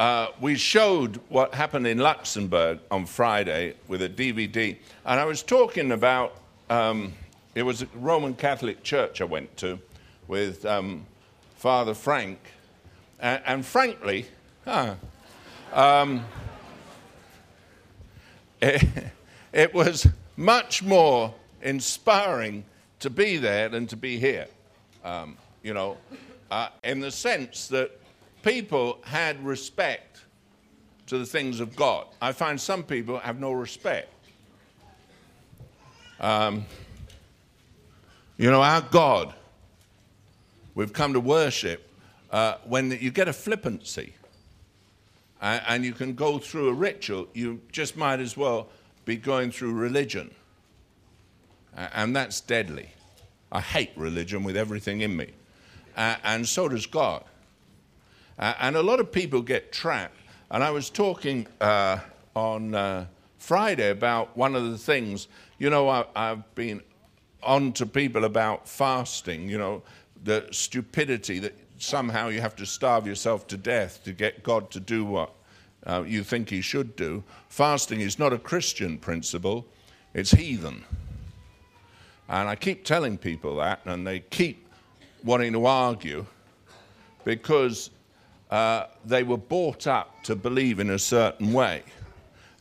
uh, we showed what happened in Luxembourg on Friday with a DVD, and I was talking about um, it was a Roman Catholic church I went to with um, Father Frank, and, and frankly, huh, um, it, it was much more inspiring to be there than to be here. Um, you know, uh, in the sense that people had respect to the things of God. I find some people have no respect. Um, you know, our God, we've come to worship uh, when you get a flippancy and, and you can go through a ritual, you just might as well be going through religion. And that's deadly. I hate religion with everything in me. And so does God. And a lot of people get trapped. And I was talking uh, on uh, Friday about one of the things, you know, I, have been on to people about fasting, you know, the stupidity that somehow you have to starve yourself to death to get God to do what uh, you think He should do. Fasting is not a Christian principle, it's heathen. And I keep telling people that, and they keep wanting to argue because uh, they were brought up to believe in a certain way.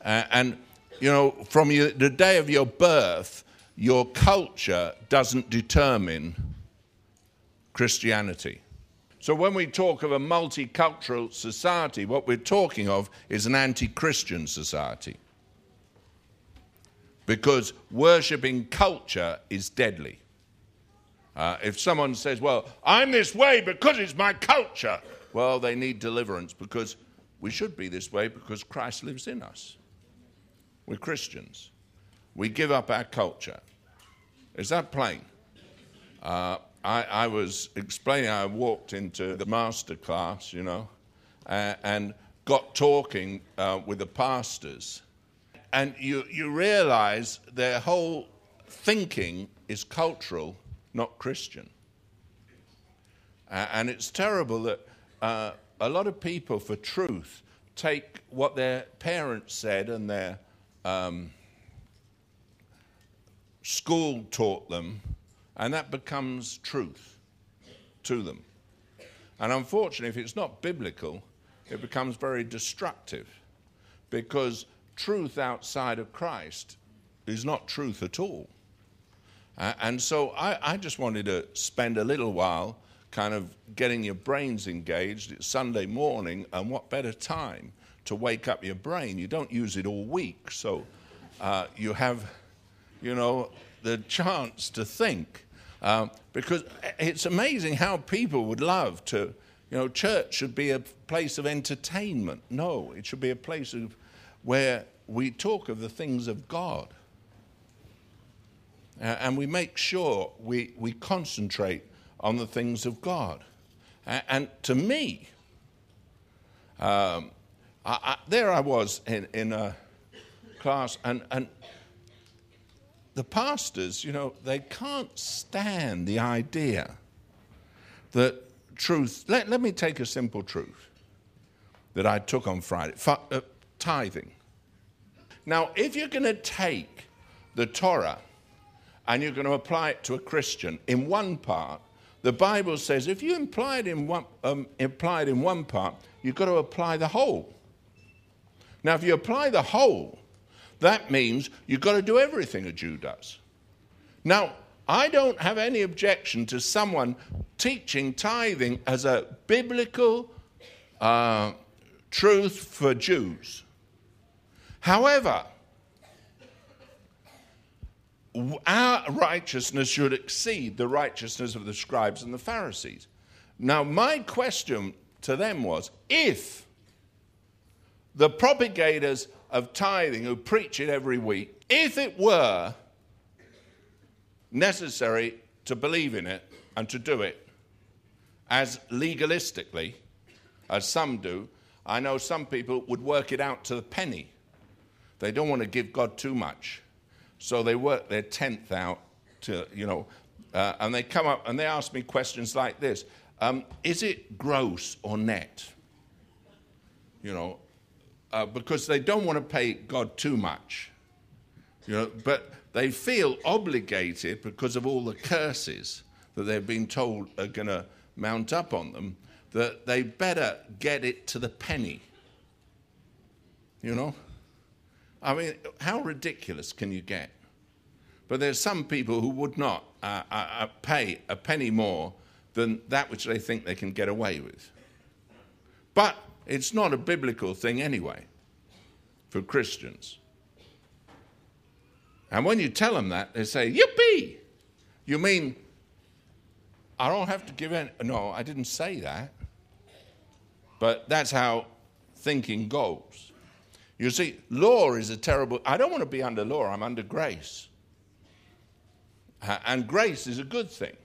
Uh, and, you know, from you, the day of your birth, your culture doesn't determine Christianity. So when we talk of a multicultural society, what we're talking of is an anti Christian society because worshipping culture is deadly. Uh, if someone says, Well, I'm this way because it's my culture, well, they need deliverance because we should be this way because Christ lives in us. We're Christians. We give up our culture. Is that plain? Uh, I, I, was explaining, I walked into the master class, you know, uh, and got talking uh, with the pastors and you, you realize their whole thinking is cultural, not Christian. And it's terrible that uh, a lot of people, for truth, take what their parents said and their um, school taught them, and that becomes truth to them. And unfortunately, if it's not biblical, it becomes very destructive because truth outside of Christ is not truth at all. Uh, and so I, I, just wanted to spend a little while kind of getting your brains engaged. It's Sunday morning, and what better time to wake up your brain? You don't use it all week, so uh, you have, you know, the chance to think. Um, because it's amazing how people would love to, you know, church should be a place of entertainment. No, it should be a place of where we talk of the things of God. Uh, and we make sure we, we concentrate on the things of God. Uh, and to me, um, I, I, there I was in, in a class, and, and the pastors, you know, they can't stand the idea that truth. Let, let me take a simple truth that I took on Friday. Uh, tithing. Now, if you're going to take the Torah and you're going to apply it to a Christian in one part, the Bible says if you imply it in one, um, imply it in one part, you've got to apply the whole. Now, if you apply the whole, that means you've got to do everything a Jew does. Now, I don't have any objection to someone teaching tithing as a biblical uh, truth for Jews. However, our righteousness should exceed the righteousness of the scribes and the Pharisees. Now, my question to them was if the propagators of tithing who preach it every week, if it were necessary to believe in it and to do it as legalistically as some do, I know some people would work it out to the penny they don't want to give God too much. So they work their tenth out to, you know, uh, and they come up and they ask me questions like this um, Is it gross or net? you know, uh, because they don't want to pay God too much. You know, but they feel obligated because of all the curses that they've been told are going to mount up on them that they better get it to the penny. You know? I mean, how ridiculous can you get? But there's some people who would not uh, uh, uh, pay a penny more than that which they think they can get away with. But it's not a biblical thing anyway for Christians. And when you tell them that, they say, Yippee! You mean, I don't have to give in? No, I didn't say that. But that's how thinking goes. You see, law is a terrible. I don't want to be under law, I'm under grace. And grace is a good thing.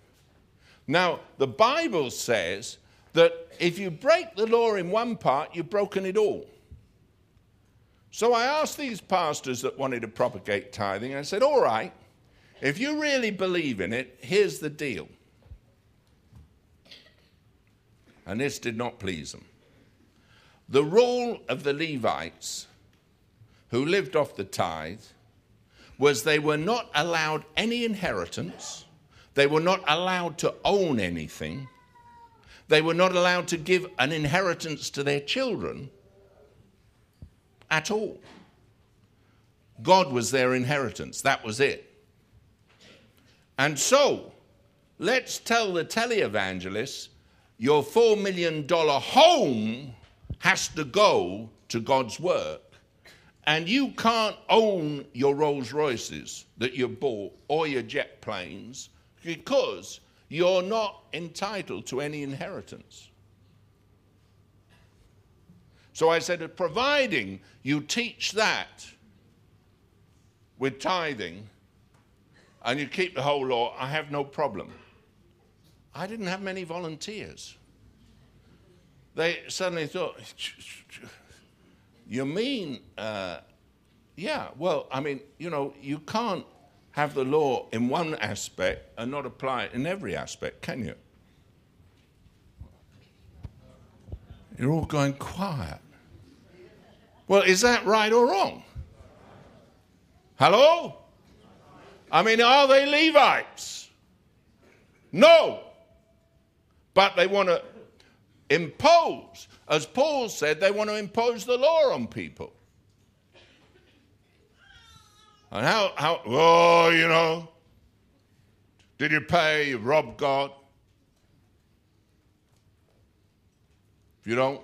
Now, the Bible says that if you break the law in one part, you've broken it all. So I asked these pastors that wanted to propagate tithing, I said, All right, if you really believe in it, here's the deal. And this did not please them. The rule of the Levites, who lived off the tithe, was they were not allowed any inheritance, they were not allowed to own anything, they were not allowed to give an inheritance to their children at all. God was their inheritance, that was it. And so, let's tell the televangelists your $4 million home has to go to God's work and you can't own your Rolls Royces that you bought or your jet planes because you're not entitled to any inheritance. So I said, providing you teach that with tithing and you keep the whole law, I have no problem. I didn't have many volunteers. They suddenly thought, you mean, uh, yeah, well, I mean, you know, you can't have the law in one aspect and not apply it in every aspect, can you? You're all going quiet. Well, is that right or wrong? Hello? I mean, are they Levites? No. But they want to impose. As Paul said, they want to impose the law on people. And how, how, oh, you know, did you pay? You robbed God. If you don't,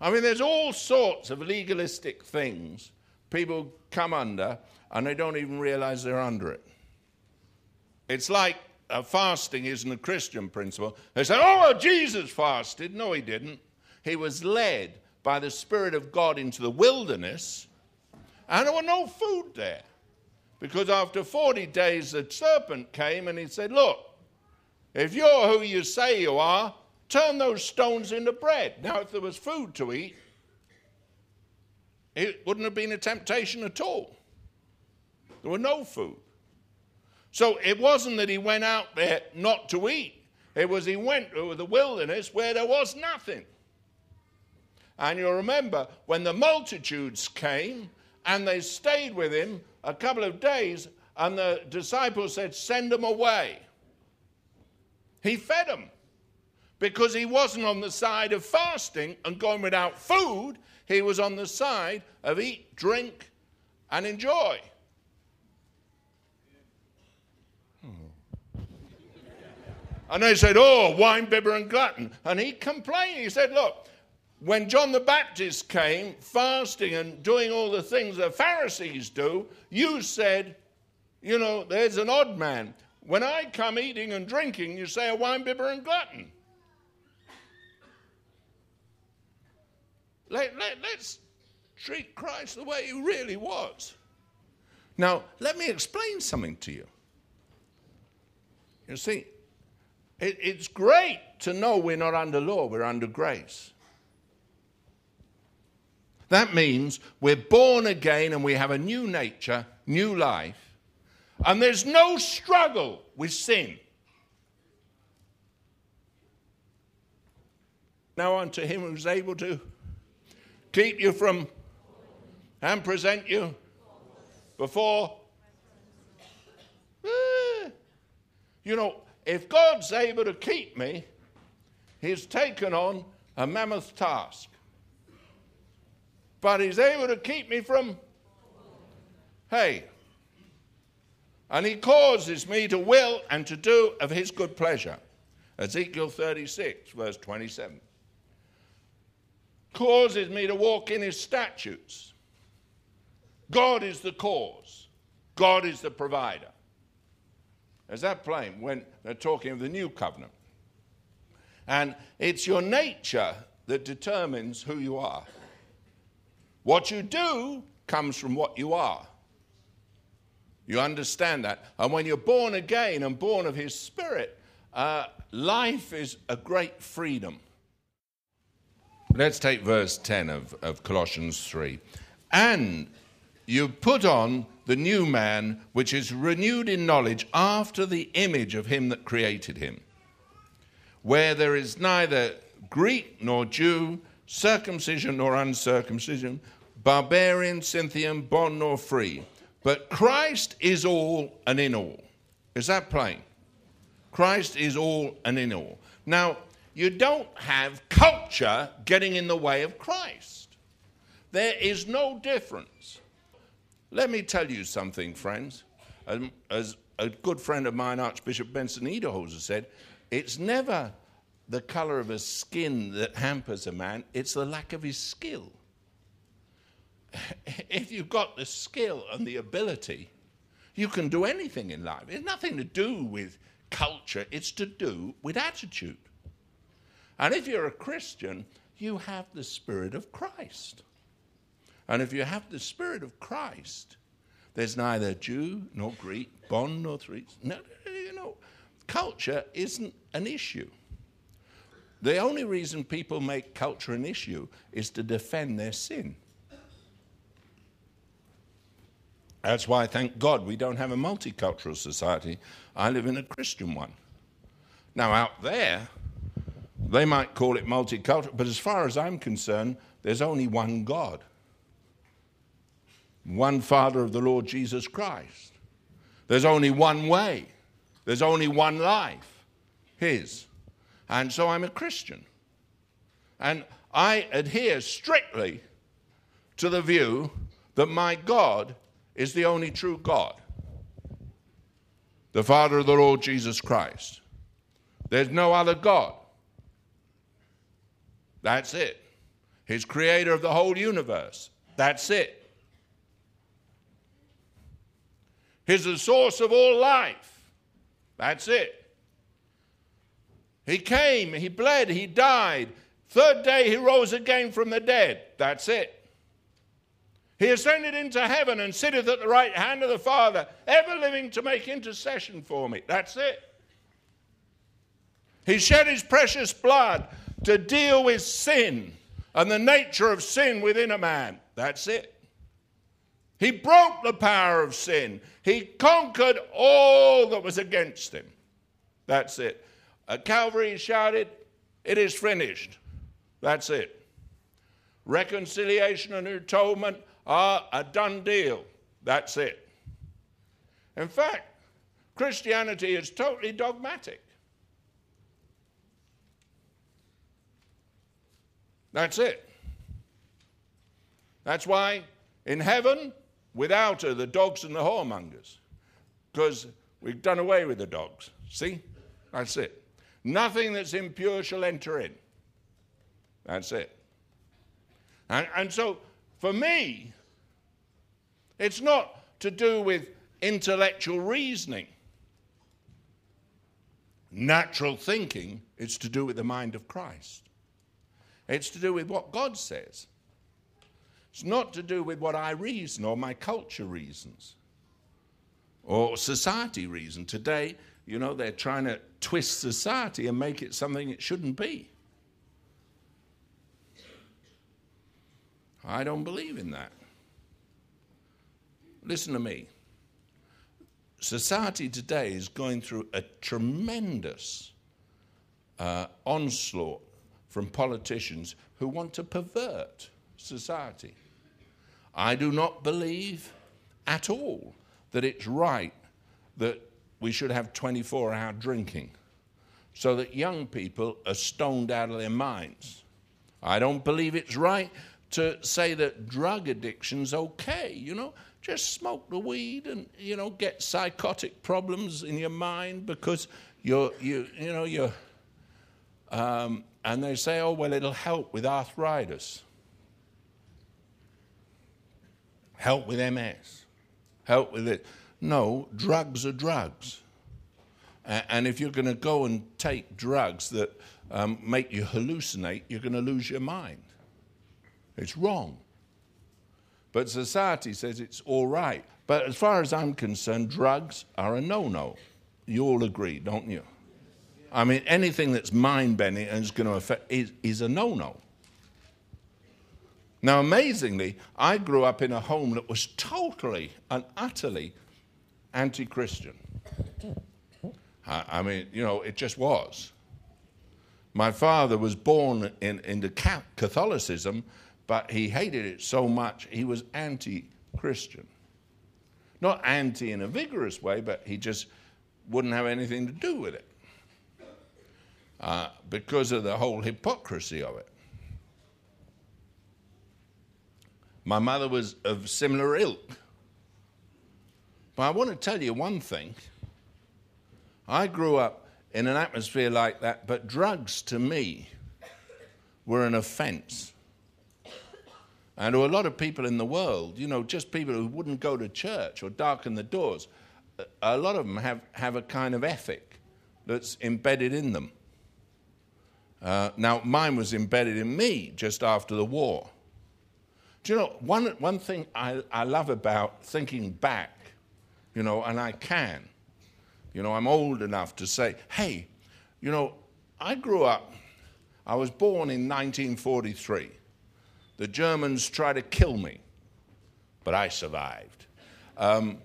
I mean, there's all sorts of legalistic things people come under and they don't even realize they're under it. It's like uh, fasting isn't a Christian principle. They say, oh, Jesus fasted. No, he didn't. He was led by the Spirit of God into the wilderness, and there was no food there. Because after 40 days, the serpent came and he said, Look, if you're who you say you are, turn those stones into bread. Now, if there was food to eat, it wouldn't have been a temptation at all. There was no food. So it wasn't that he went out there not to eat, it was he went to the wilderness where there was nothing. And you'll remember when the multitudes came and they stayed with him a couple of days, and the disciples said, Send them away. He fed them because he wasn't on the side of fasting and going without food, he was on the side of eat, drink, and enjoy. And they said, Oh, wine bibber and glutton. And he complained. He said, Look, when John the Baptist came, fasting and doing all the things the Pharisees do, you said, You know, there's an odd man. When I come eating and drinking, you say a wine bibber and glutton. Let, let, let's treat Christ the way he really was. Now, let me explain something to you. You see, it, it's great to know we're not under law, we're under grace. That means we're born again and we have a new nature, new life, and there's no struggle with sin. Now unto him who's able to keep you from and present you before. Eh. You know, if God's able to keep me, He's taken on a mammoth task. But He's able to keep me from, hey, and He causes me to will and to do of His good pleasure. Ezekiel 36, verse 27. Causes me to walk in His statutes. God is the cause, God is the provider. Is that plain when they're talking of the new covenant? And it's your nature that determines who you are. What you do comes from what you are. You understand that? And when you're born again and born of His Spirit, uh, life is a great freedom. Let's take verse 10 of, of Colossians 3. And you put on the new man, which is renewed in knowledge after the image of him that created him, where there is neither Greek nor Jew, circumcision nor uncircumcision, barbarian, Scythian, bond nor free, but Christ is all and in all. Is that plain? Christ is all and in all. Now, you don't have culture getting in the way of Christ. There is no difference. Let me tell you something, friends. Um, as, a good friend of mine, Archbishop Benson Idahosa, said, it's never the color of his skin that hampers a man, it's the lack of his skill. If you've got the skill and the ability, you can do anything in life. It's nothing to do with culture, it's to do with attitude. And if you're a Christian, you have the Spirit of Christ. And if you have the Spirit of Christ, there's neither Jew nor Greek, bond nor free. No, you know, culture isn't an issue. The only reason people make culture an issue is to defend their sin. That's why, thank God, we don't have a multicultural society. I live in a Christian one. Now, out there, they might call it multicultural, but as far as I'm concerned, there's only one God one Father of the Lord Jesus Christ. There's only one way, there's only one life, His. And so I'm a Christian. And I adhere strictly to the view that my God is the only true God, the Father of the Lord Jesus Christ. There's no other God. That's it. He's creator of the whole universe. That's it. He's the source of all life. That's it. He came, he bled, he died. Third day he rose again from the dead. That's it. He ascended into heaven and sitteth at the right hand of the Father, ever living to make intercession for me. That's it. He shed his precious blood to deal with sin and the nature of sin within a man. That's it. He broke the power of sin. He conquered all that was against him. That's it. At Calvary, he shouted, It is finished. That's it. Reconciliation and atonement are a done deal. That's it. In fact, Christianity is totally dogmatic. That's it. That's why in heaven without her, the dogs and the whoremongers, because we've done away with the dogs. See? That's it. Nothing that's impure shall enter in. That's it. And, and so, for me, it's not to do with intellectual reasoning, natural thinking, it's to do with the mind of Christ. It's to do with what God says. It's not to do with what I reason or my culture reasons or society reason. Today, you know, they're trying to twist society and make it something it shouldn't be. I don't believe in that. Listen to me. Society today is going through a tremendous uh, onslaught from politicians who want to pervert society. I do not believe at all that it's right that we should have 24 hour drinking so that young people are stoned out of their minds. I don't believe it's right to say that drug addiction's okay, you know. Just smoke the weed and, you know, get psychotic problems in your mind because you're, you, you know, you're, um, and they say, oh, well, it'll help with arthritis, help with MS, help with it. No, drugs are drugs. And if you're going to go and take drugs that um, make you hallucinate, you're going to lose your mind. It's wrong. But society says it's all right. But as far as I'm concerned, drugs are a no no. You all agree, don't you? I mean, anything that's mind bending and is going to affect is, is a no no. Now, amazingly, I grew up in a home that was totally and utterly anti Christian. I, I, mean, you know, it just was. My father was born in, into Catholicism, but he hated it so much he was anti Christian. Not anti in a vigorous way, but he just wouldn't have anything to do with it uh, because of the whole hypocrisy of it. My mother was of similar ilk. But I want to tell you one thing. I grew up in an atmosphere like that, but drugs to me were an offense. And to a lot of people in the world, you know, just people who wouldn't go to church or darken the doors, a lot of them have, have a kind of ethic that's embedded in them. Uh, now, mine was embedded in me just after the war. Do you know, one, one thing I, I love about thinking back, you know, and I can, you know, I'm old enough to say, hey, you know, I grew up, I was born in 1943. The Germans tried to kill me, but I survived. Um,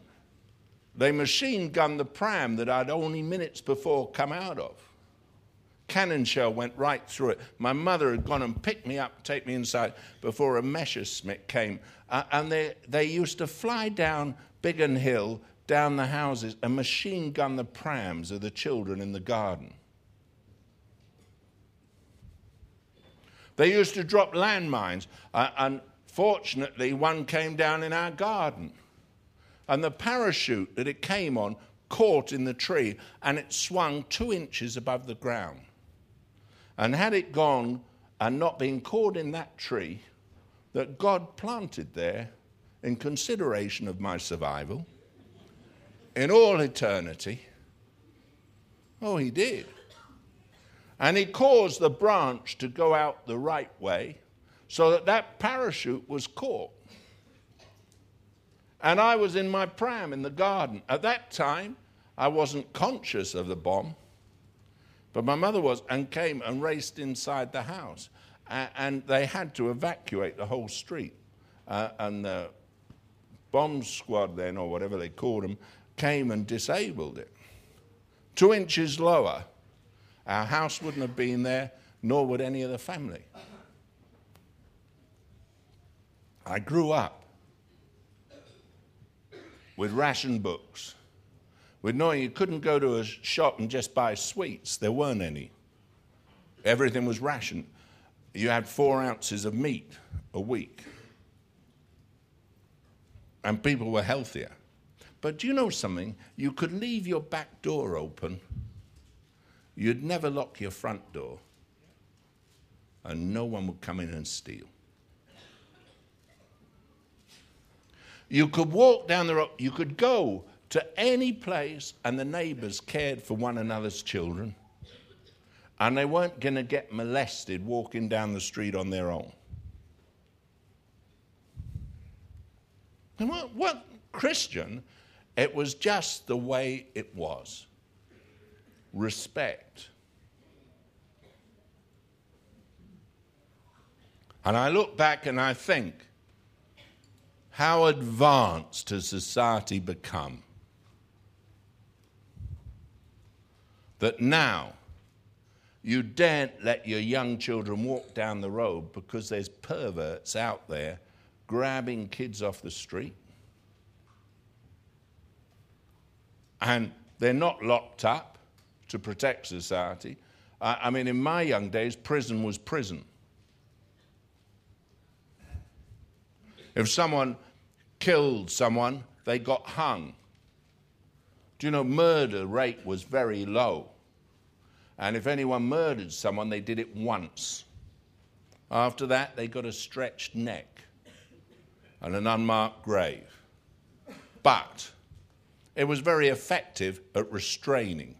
they machine gunned the pram that I'd only minutes before come out of. Cannon shell went right through it. My mother had gone and picked me up, take me inside before a Messerschmitt came. Uh, and they, they used to fly down Biggin Hill, down the houses, and machine gun the prams of the children in the garden. They used to drop landmines, uh, and fortunately, one came down in our garden. And the parachute that it came on caught in the tree, and it swung two inches above the ground. And had it gone and not been caught in that tree that God planted there in consideration of my survival in all eternity, oh, He did. And He caused the branch to go out the right way so that that parachute was caught. And I was in my pram in the garden. At that time, I wasn't conscious of the bomb. But my mother was and came and raced inside the house. and they had to evacuate the whole street. Uh, and the bomb squad, then, or whatever they called them, came and disabled it. Two inches lower, our house wouldn't have been there, nor would any of the family. I grew up with ration books with knowing you couldn't go to a shop and just buy sweets. There weren't any. Everything was rationed. You had four ounces of meat a week. And people were healthier. But do you know something? You could leave your back door open. You'd never lock your front door. And no one would come in and steal. You could walk down the road, you could go to any place, and the neighbors cared for one another's children, and they weren't going to get molested walking down the street on their own. And what, what Christian? It was just the way it was. Respect. And I look back and I think, how advanced has society become? That now you daren't let your young children walk down the road because there's perverts out there grabbing kids off the street. And they're not locked up to protect society. I mean, in my young days, prison was prison. If someone killed someone, they got hung. Do you know murder rate was very low? And if anyone murdered someone, they did it once. After that, they got a stretched neck and an unmarked grave. But it was very effective at restraining.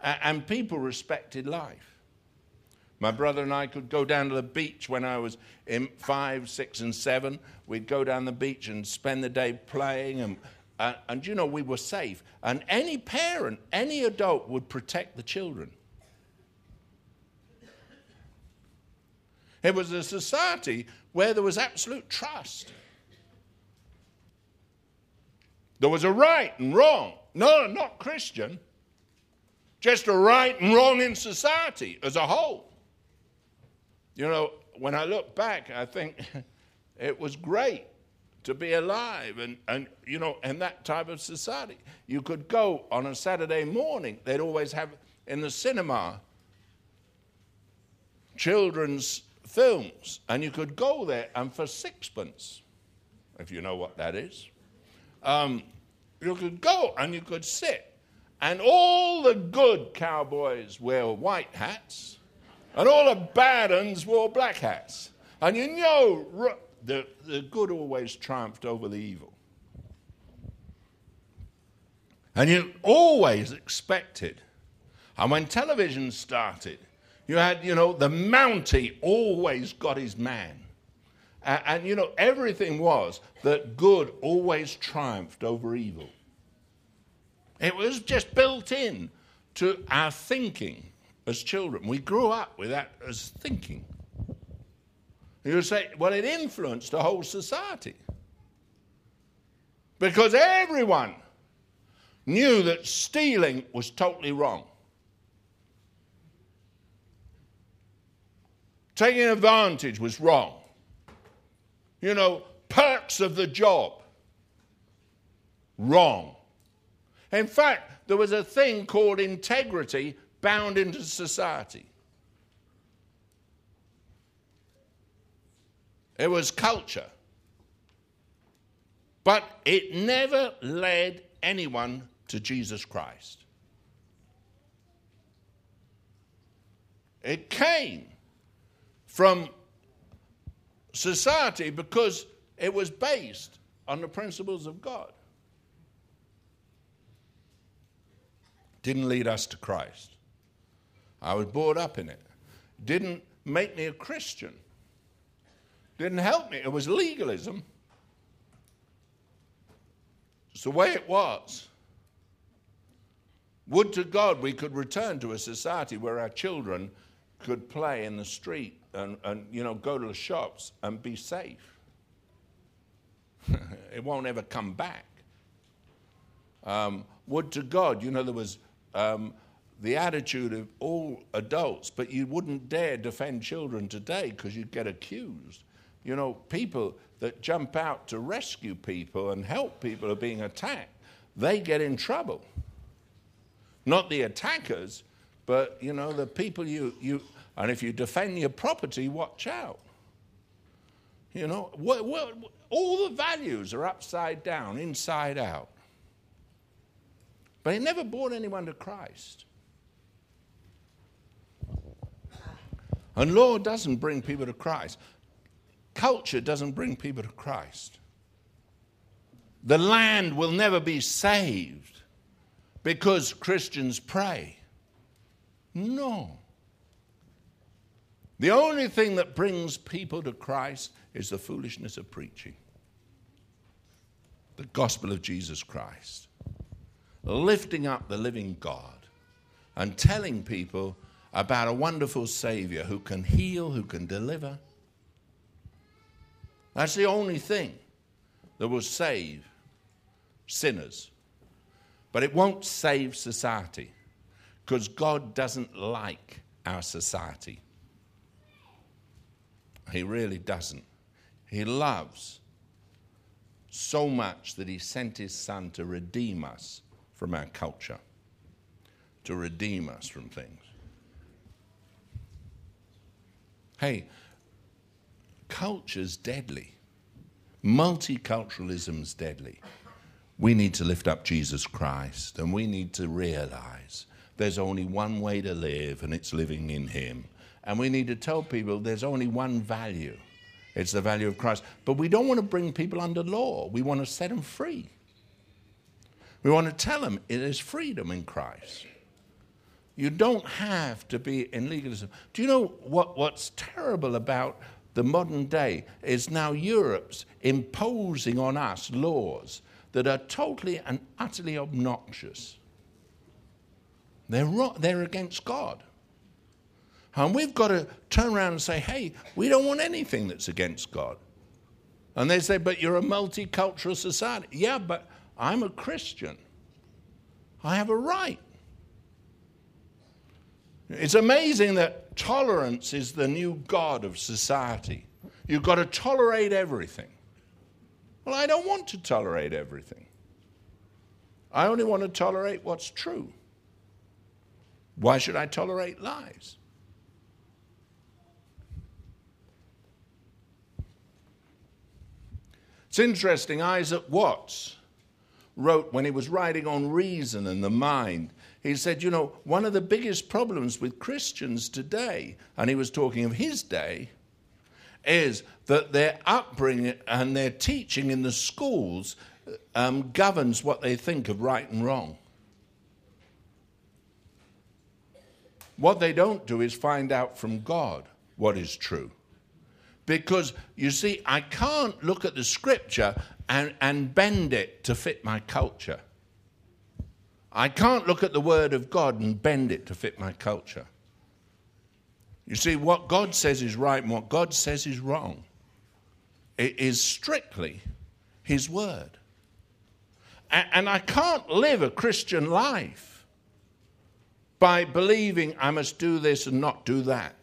And people respected life. My brother and I could go down to the beach when I was in five, six, and seven. We'd go down the beach and spend the day playing, and, uh, and you know, we were safe. And any parent, any adult would protect the children. It was a society where there was absolute trust. There was a right and wrong. No, not Christian. Just a right and wrong in society as a whole. You know, when I look back, I think it was great to be alive and, and you know in that type of society you could go on a saturday morning they'd always have in the cinema children's films and you could go there and for sixpence if you know what that is um, you could go and you could sit and all the good cowboys wear white hats and all the bad ones wore black hats. And you know, the, the good always triumphed over the evil. And you always expected. And when television started, you had, you know, the Mountie always got his man. And, and, you know, everything was that good always triumphed over evil. It was just built in to our thinking as children. We grew up with that as thinking. You say, well, it influenced the whole society. Because everyone knew that stealing was totally wrong. Taking advantage was wrong. You know, perks of the job, wrong. In fact, there was a thing called integrity bound into society. It was culture. But it never led anyone to Jesus Christ. It came from society because it was based on the principles of God. Didn't lead us to Christ. I was brought up in it. Didn't make me a Christian. Didn't help me. It was legalism. It's the way it was. Would to God we could return to a society where our children could play in the street and, and you know, go to the shops and be safe. it won't ever come back. Um, would to God, you know, there was um, the attitude of all adults, but you wouldn't dare defend children today because you'd get accused. You know, people that jump out to rescue people and help people who are being attacked, they get in trouble. Not the attackers, but, you know, the people you, you and if you defend your property, watch out. You know, what, what, all the values are upside down, inside out. But it never brought anyone to Christ. And law doesn't bring people to Christ. Culture doesn't bring people to Christ. The land will never be saved because Christians pray. No. The only thing that brings people to Christ is the foolishness of preaching the gospel of Jesus Christ, lifting up the living God and telling people about a wonderful Savior who can heal, who can deliver. That's the only thing that will save sinners. But it won't save society because God doesn't like our society. He really doesn't. He loves so much that he sent his son to redeem us from our culture, to redeem us from things. Hey, culture's deadly. Multiculturalism's deadly. We need to lift up Jesus Christ and we need to realize there's only one way to live and it's living in Him. And we need to tell people there's only one value it's the value of Christ. But we don't want to bring people under law, we want to set them free. We want to tell them it is freedom in Christ. You don't have to be in legalism. Do you know what, what's terrible about the modern day is now Europe's imposing on us laws that are totally and utterly obnoxious. They're, they're against God. And we've got to turn around and say, hey, we don't want anything that's against God. And they say, but you're a multicultural society. Yeah, but I'm a Christian. I have a right. It's amazing that tolerance is the new God of society. You've got to tolerate everything. Well, I don't want to tolerate everything. I only want to tolerate what's true. Why should I tolerate lies? It's interesting, Isaac Watts wrote when he was writing on reason and the mind, he said, You know, one of the biggest problems with Christians today, and he was talking of his day, is that their upbringing and their teaching in the schools um, governs what they think of right and wrong. What they don't do is find out from God what is true. Because you see, I can't look at the scripture and, and bend it to fit my culture. I can't look at the word of God and bend it to fit my culture. You see, what God says is right and what God says is wrong. It is strictly His word. And I can't live a Christian life by believing I must do this and not do that.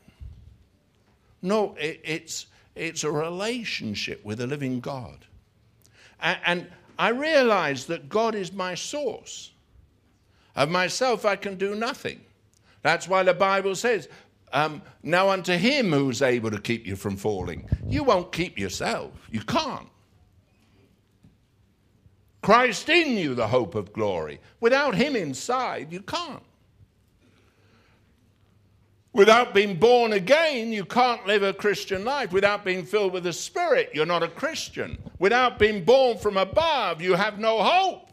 No, it's, it's a relationship with a living God. And I realize that God is my source. Of myself, I can do nothing. That's why the Bible says, um, Now unto him who's able to keep you from falling. You won't keep yourself. You can't. Christ in you, the hope of glory. Without him inside, you can't. Without being born again, you can't live a Christian life. Without being filled with the Spirit, you're not a Christian. Without being born from above, you have no hope.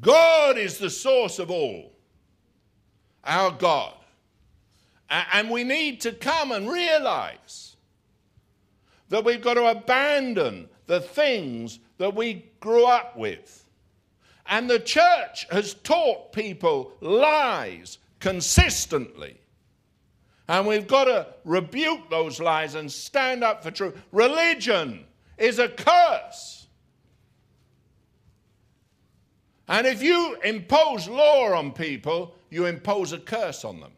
God is the source of all, our God. And we need to come and realize that we've got to abandon the things that we grew up with. And the church has taught people lies consistently. And we've got to rebuke those lies and stand up for truth. Religion is a curse. And if you impose law on people, you impose a curse on them.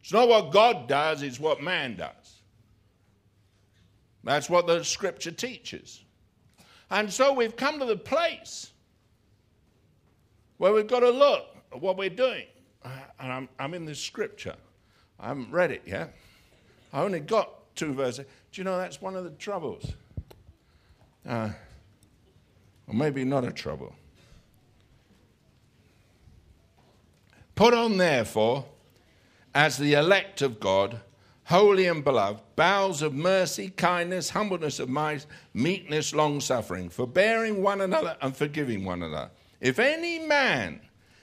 It's not what God does, it's what man does. That's what the scripture teaches. And so we've come to the place where we've got to look at what we're doing. And I'm, I'm in this scripture. I haven't read it yet. I only got two verses. Do you know that's one of the troubles? Uh, or maybe not a trouble. Put on, therefore, as the elect of God, holy and beloved, bowels of mercy, kindness, humbleness of mind, meekness, long suffering, forbearing one another and forgiving one another. If any man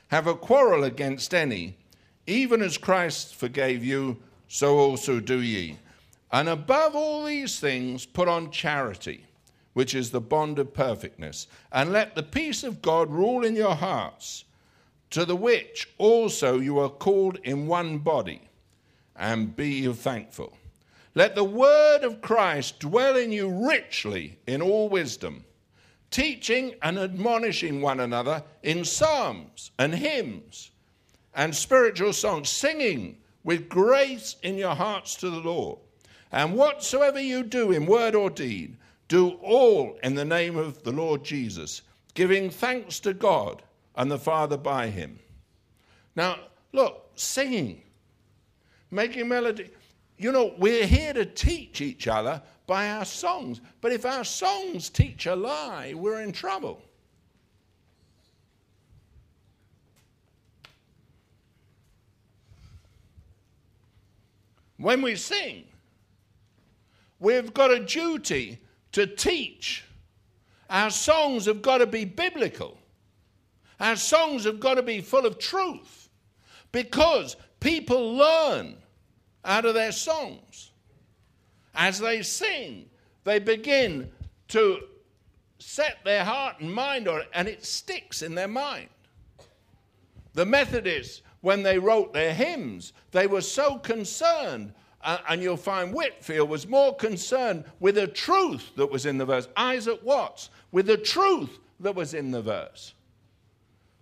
have a quarrel against any, even as Christ forgave you, so also do ye. And above all these things, put on charity, which is the bond of perfectness. And let the peace of God rule in your hearts, to the which also you are called in one body and be you thankful. Let the word of Christ dwell in you richly in all wisdom, teaching and admonishing one another in psalms and hymns and spiritual songs, singing with grace in your hearts to the Lord. And whatsoever you do in word or deed, do all in the name of the Lord Jesus, giving thanks to God and the Father by him. Now, look, singing, making melody. You know, we're here to teach each other by our songs. But if our songs teach a lie, we're in trouble. When we sing, we've got a duty to teach. Our songs have got to be biblical. Our songs have got to be full of truth because people learn out of their songs. As they sing, they begin to set their heart and mind on it, and it sticks in their mind. The Methodists, when they wrote their hymns, they were so concerned. Uh, and you'll find Whitefield was more concerned with the truth that was in the verse. Isaac Watts, with the truth that was in the verse.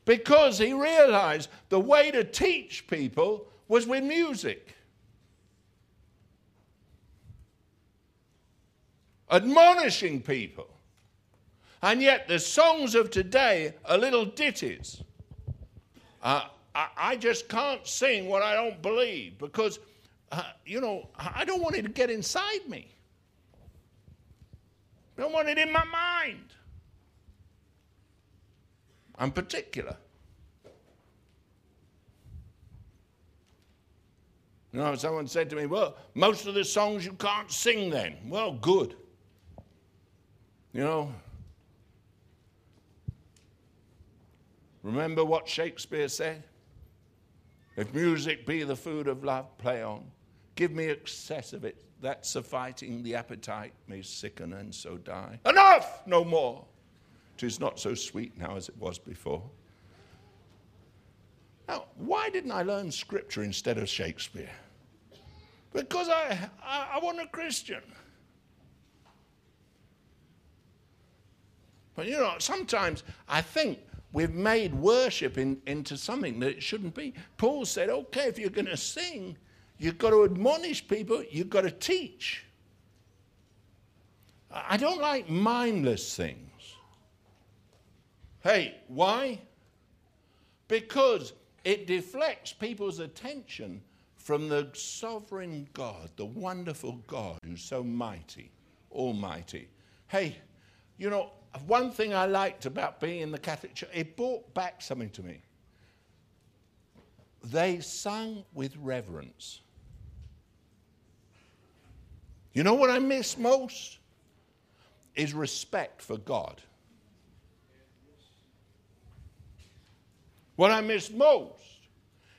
Because he realized the way to teach people was with music. Admonishing people. And yet, the songs of today are little ditties. Uh, I, I, just can't sing what I don't believe because, uh, you know, I don't want it to get inside me. I don't want it in my mind. I'm particular. You know, someone said to me, Well, most of the songs you can't sing then. Well, good. You know, remember what Shakespeare said? If music be the food of love, play on. Give me excess of it, that sufficing the appetite may sicken and so die. Enough! No more. Tis not so sweet now as it was before. Now, why didn't I learn scripture instead of Shakespeare? Because I, I, I want a Christian. But you know, sometimes I think we've made worship in, into something that it shouldn't be. Paul said, okay, if you're going to sing, you've got to admonish people, you've got to teach. I don't like mindless things. Hey, why? Because it deflects people's attention from the sovereign God, the wonderful God who's so mighty, almighty. Hey, you know, one thing I liked about being in the Catholic Church, it brought back something to me. They sung with reverence. You know what I miss most? Is respect for God. What I miss most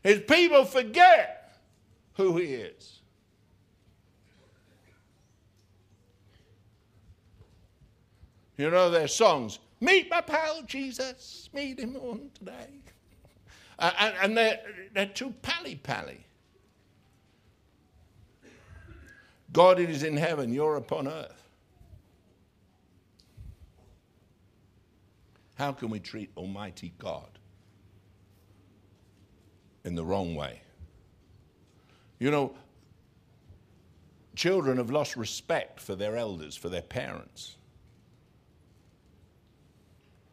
is people forget who He is. You know their songs. Meet my pal Jesus, meet him on today. Uh, and, and they're, they're too pally pally. God is in heaven, you're upon earth. How can we treat Almighty God in the wrong way? You know, children have lost respect for their elders, for their parents.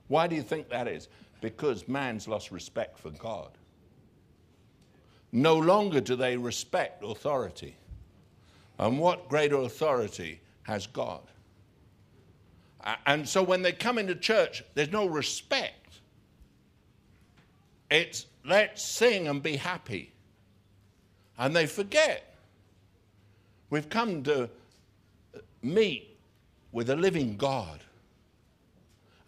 Why do you think that is? Because man's lost respect for God. No longer do they respect authority. And what greater authority has God? And so when they come into church, there's no respect. It's let's sing and be happy. And they forget. We've come to meet with a living God.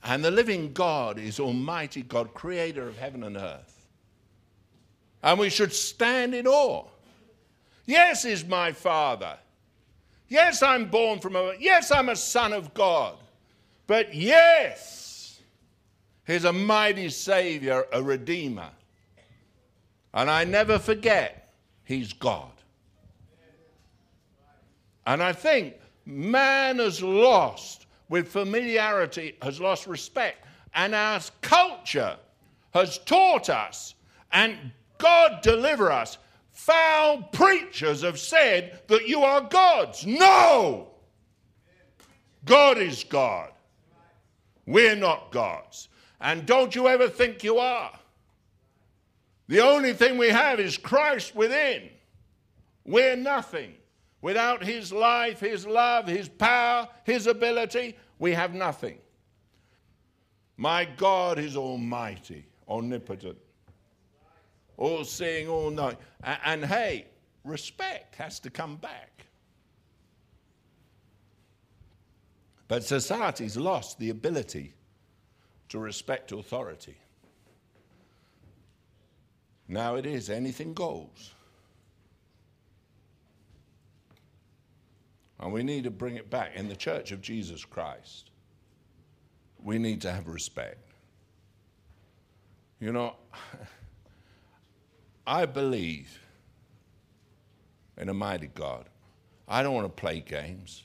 And the living God is Almighty God, creator of heaven and earth. And we should stand in awe. Yes, is my Father. Yes, I'm born from a. Yes, I'm a son of God. But yes, He's a mighty Savior, a Redeemer. And I never forget, He's God. And I think man has lost, with familiarity, has lost respect. And our culture has taught us, and God deliver us. Foul preachers have said that you are gods. No! God is God. We're not gods. And don't you ever think you are. The only thing we have is Christ within. We're nothing. Without His life, His love, His power, His ability, we have nothing. My God is almighty, omnipotent, all seeing, all knowing. And, and hey, respect has to come back. But society's lost the ability to respect authority. Now it is anything goes. And we need to bring it back. In the church of Jesus Christ, we need to have respect. You know, I believe in a mighty God. I don't want to play games.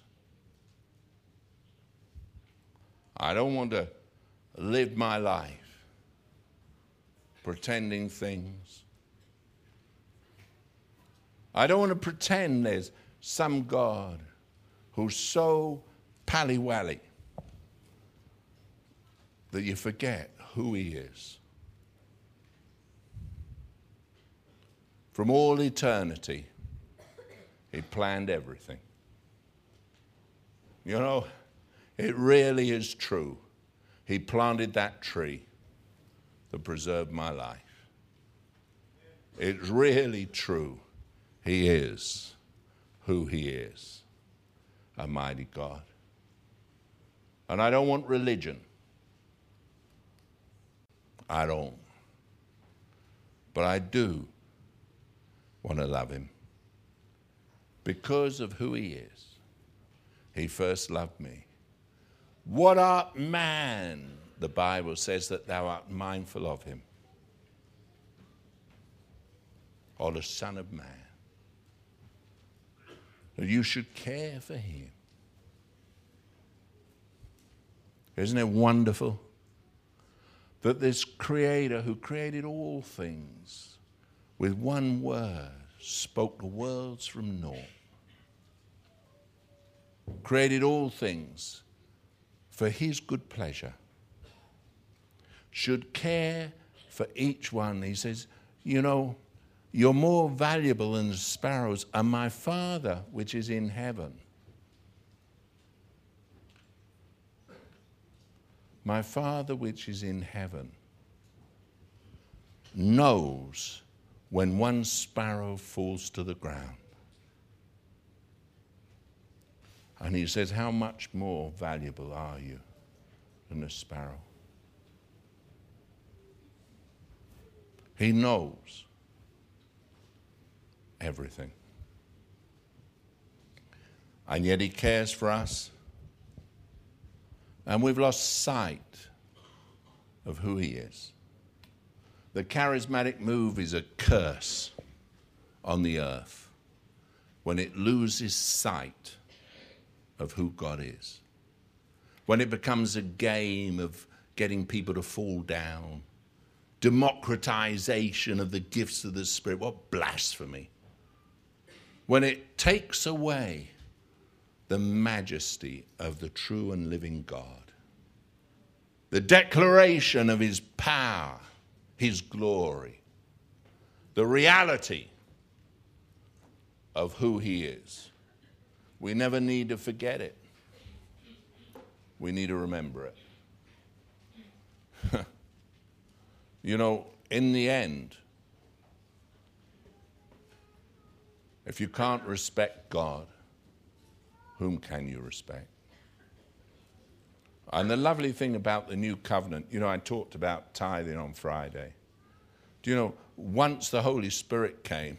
I don't want to live my life pretending things. I don't want to pretend there's some God who's so pally-wally that you forget who he is. From all eternity, he planned everything. You know, it really is true. He planted that tree that preserved my life. It's really true. He is who He is a mighty God. And I don't want religion. I don't. But I do want to love him because of who he is. He first loved me. What art man? The Bible says that thou art mindful of him. Or the Son of Man. That you should care for him. Isn't it wonderful that this Creator who created all things with one word spoke the worlds from naught, created all things for His good pleasure, should care for each one? He says, You know, you're more valuable than sparrows, and my Father which is in heaven My Father which is in heaven knows when one sparrow falls to the ground. And he says, How much more valuable are you than a sparrow? He knows everything. And yet he cares for us and we've lost sight of who He is. The charismatic move is a curse on the earth when it loses sight of who God is. When it becomes a game of getting people to fall down, democratization of the gifts of the Spirit. What blasphemy! When it takes away the majesty of the true and living God. The declaration of his power, his glory, the reality of who he is. We never need to forget it. We need to remember it. you know, in the end, if you can't respect God, whom can you respect? And the lovely thing about the new covenant, you know, I talked about tithing on Friday. Do you know, once the Holy Spirit came,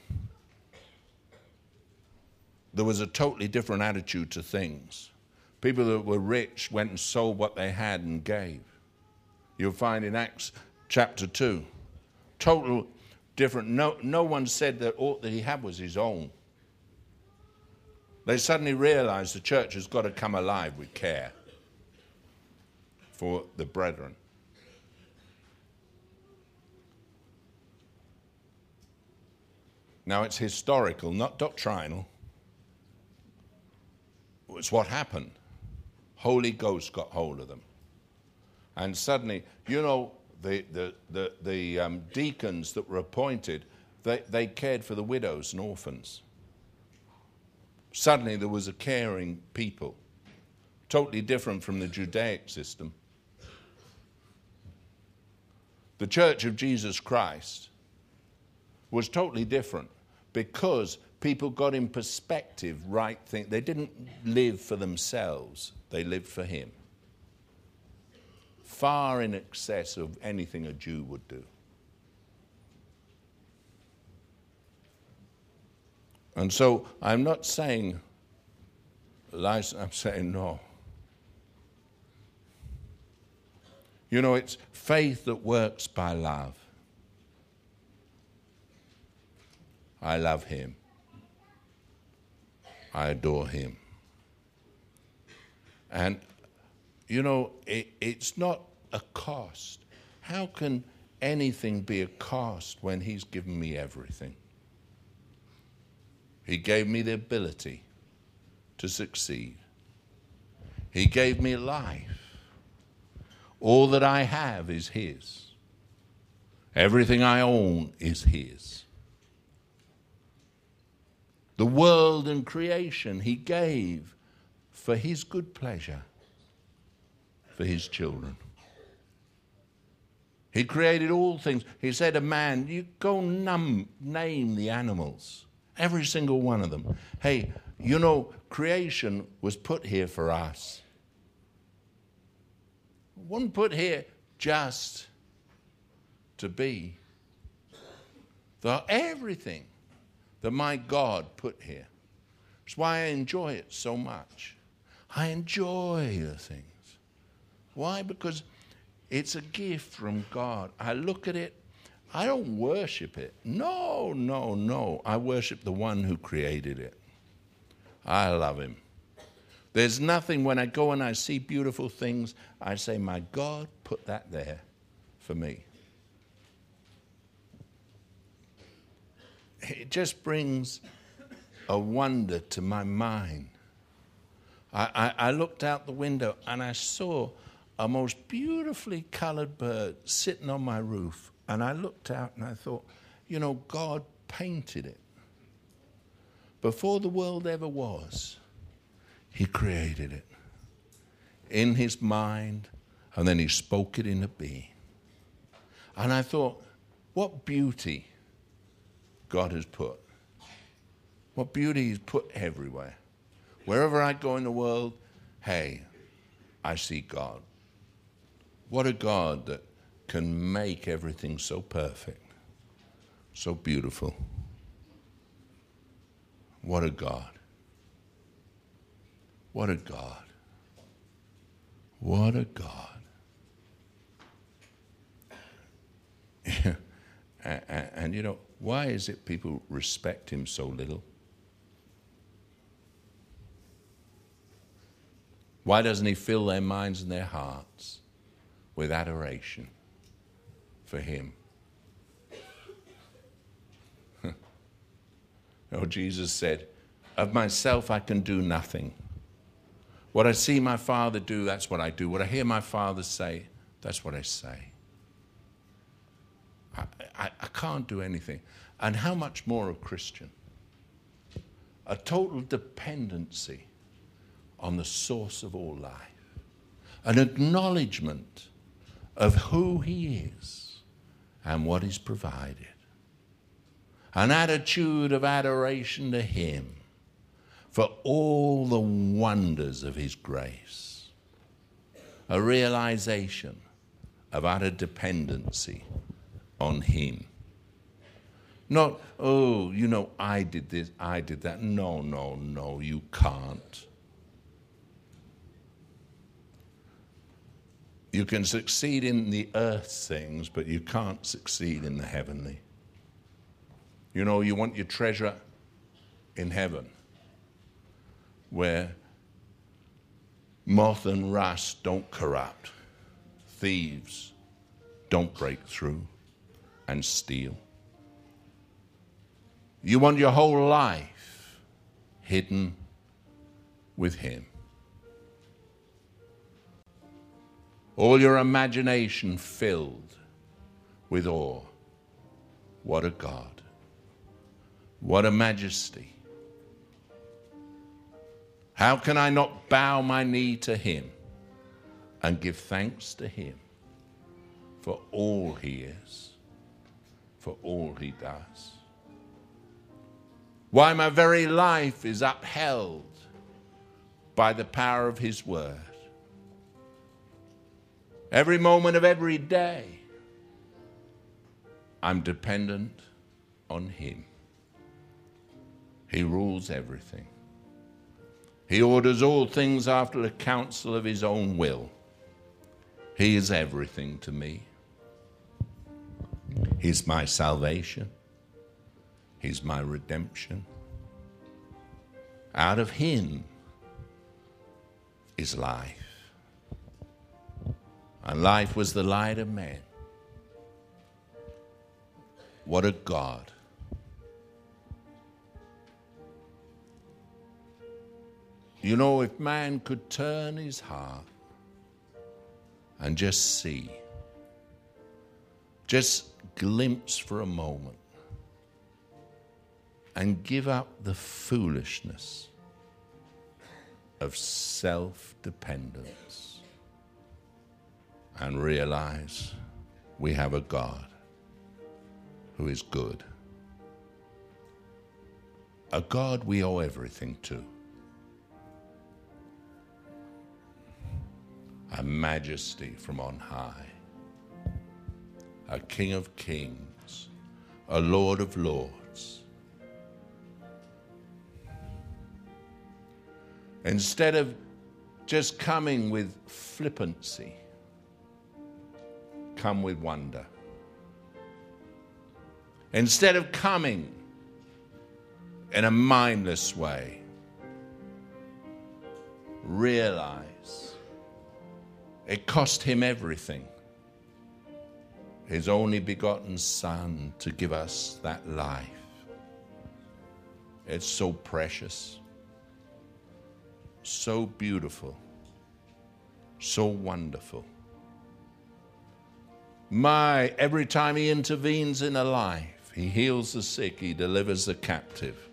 there was a totally different attitude to things. People that were rich went and sold what they had and gave. You'll find in Acts chapter 2. Total different. No, no one said that all that he had was his own. They suddenly realize the church has got to come alive with care for the brethren. Now, it's historical, not doctrinal. It's what happened. Holy Ghost got hold of them. And suddenly, you know, the, the, the, the um, deacons that were appointed, they, they cared for the widows and orphans. Suddenly, there was a caring people, totally different from the Judaic system. The Church of Jesus Christ was totally different because people got in perspective right thing. They didn't live for themselves, they lived for Him. Far in excess of anything a Jew would do. And so I'm not saying license, I'm saying no. You know, it's faith that works by love. I love him. I adore him. And, you know, it, it's not a cost. How can anything be a cost when he's given me everything? He gave me the ability to succeed. He gave me life. All that I have is His. Everything I own is His. The world and creation He gave for His good pleasure for His children. He created all things. He said to man, You go num- name the animals, every single one of them. Hey, you know, creation was put here for us. One put here just to be. The everything that my God put here. That's why I enjoy it so much. I enjoy the things. Why? Because it's a gift from God. I look at it, I don't worship it. No, no, no. I worship the one who created it. I love him. There's nothing when I go and I see beautiful things, I say, My God, put that there for me. It just brings a wonder to my mind. I, I, I looked out the window and I saw a most beautifully colored bird sitting on my roof. And I looked out and I thought, you know, God painted it. Before the world ever was, He created it in His mind, and then He spoke it into being. And I thought, what beauty God has put. What beauty He's put everywhere. Wherever I go in the world, hey, I see God. What a God that can make everything so perfect, so beautiful. What a God. What a God. What a God. and, and, and, you know, why is it people respect him so little? Why doesn't he fill their minds and their hearts with adoration for him? oh, Jesus said, Of myself I can do nothing. What I see my Father do, that's what I do. What I hear my Father say, that's what I say. I, I, I can't do anything. And how much more a Christian? A total dependency on the source of all life, an acknowledgement of who He is and what He's provided, an attitude of adoration to Him for all the wonders of His grace, a realization of utter dependency on Him. Not, oh, you know, I did this, I did that. No, no, no, you can't. You can succeed in the earth things, but you can't succeed in the heavenly. You know, you want your treasure in heaven. where moth and rust don't corrupt, thieves don't break through and steal. You want your whole life hidden with Him. All your imagination filled with awe. What a God. What a majesty. How can I not bow my knee to Him and give thanks to Him for all He is, for all He does? Why my very life is upheld by the power of His Word. Every moment of every day, I'm dependent on Him. He rules everything. He orders all things after the counsel of His own will. He is everything to me. He's my salvation. He's my redemption. Out of Him is life. And life was the light of man. What a God. You know, if man could turn his heart and just see, just glimpse for a moment, and give up the foolishness of self dependence and realize we have a God who is good, a God we owe everything to. a majesty from on high, a King of kings, a Lord of lords. Instead of just coming with flippancy, come with wonder. Instead of coming in a mindless way, realize it cost him everything. His only begotten Son to give us that life. It's so precious, so beautiful, so wonderful. My, every time he intervenes in a life, he heals the sick, he delivers the captive.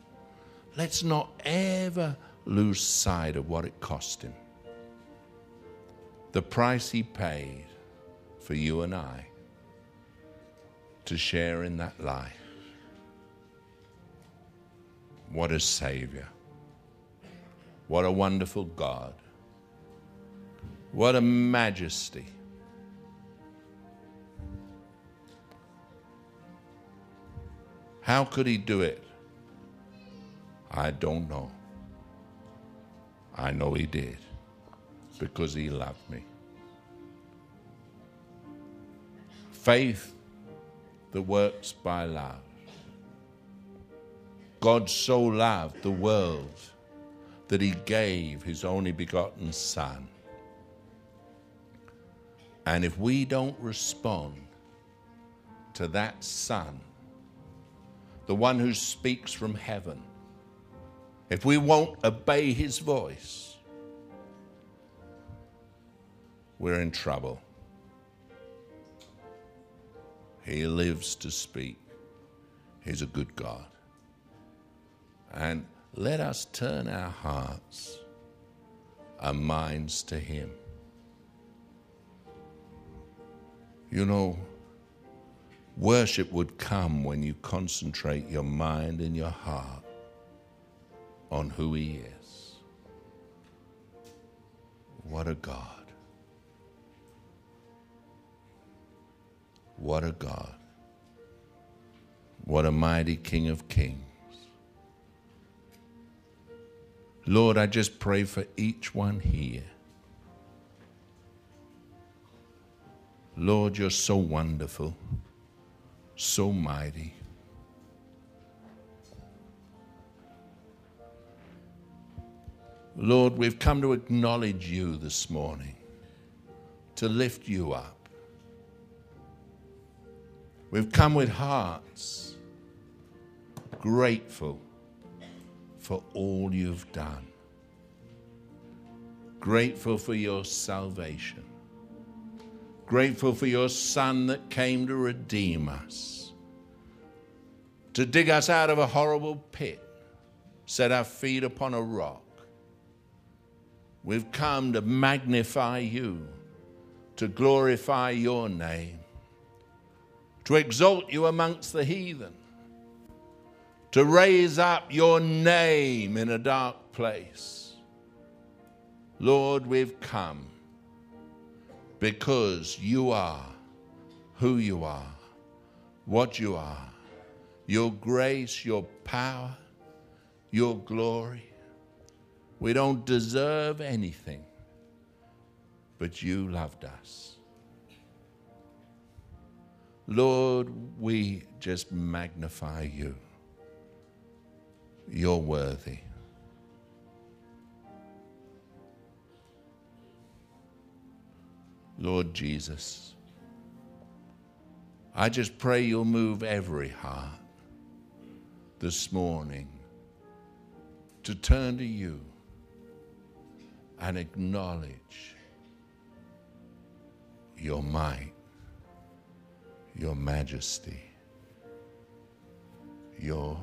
Let's not ever lose sight of what it cost him the price he paid for you and I to share in that life. What a Savior. What a wonderful God. What a majesty. How could he do it? I don't know. I know he did because he loved me. Faith that works by love. God so loved the world that he gave his only begotten Son. And if we don't respond to that Son, the one who speaks from heaven, if we won't obey his voice, we're in trouble. He lives to speak. He's a good God. And let us turn our hearts, our minds to Him. You know, worship would come when you concentrate your mind and your heart on who He is. What a God. What a God. What a mighty King of Kings. Lord, I just pray for each one here. Lord, you're so wonderful, so mighty. Lord, we've come to acknowledge you this morning, to lift you up. We've come with hearts grateful for all you've done, grateful for your salvation, grateful for your Son that came to redeem us, to dig us out of a horrible pit, set our feet upon a rock We've come to magnify you, to glorify your name, to exalt you amongst the heathen, to raise up your name in a dark place. Lord, we've come because you are who you are, what you are, your grace, your power, your glory. We don't deserve anything, but you loved us. Lord, we just magnify you. You're worthy. Lord Jesus, I just pray you'll move every heart this morning to turn to you and acknowledge your might, your majesty, your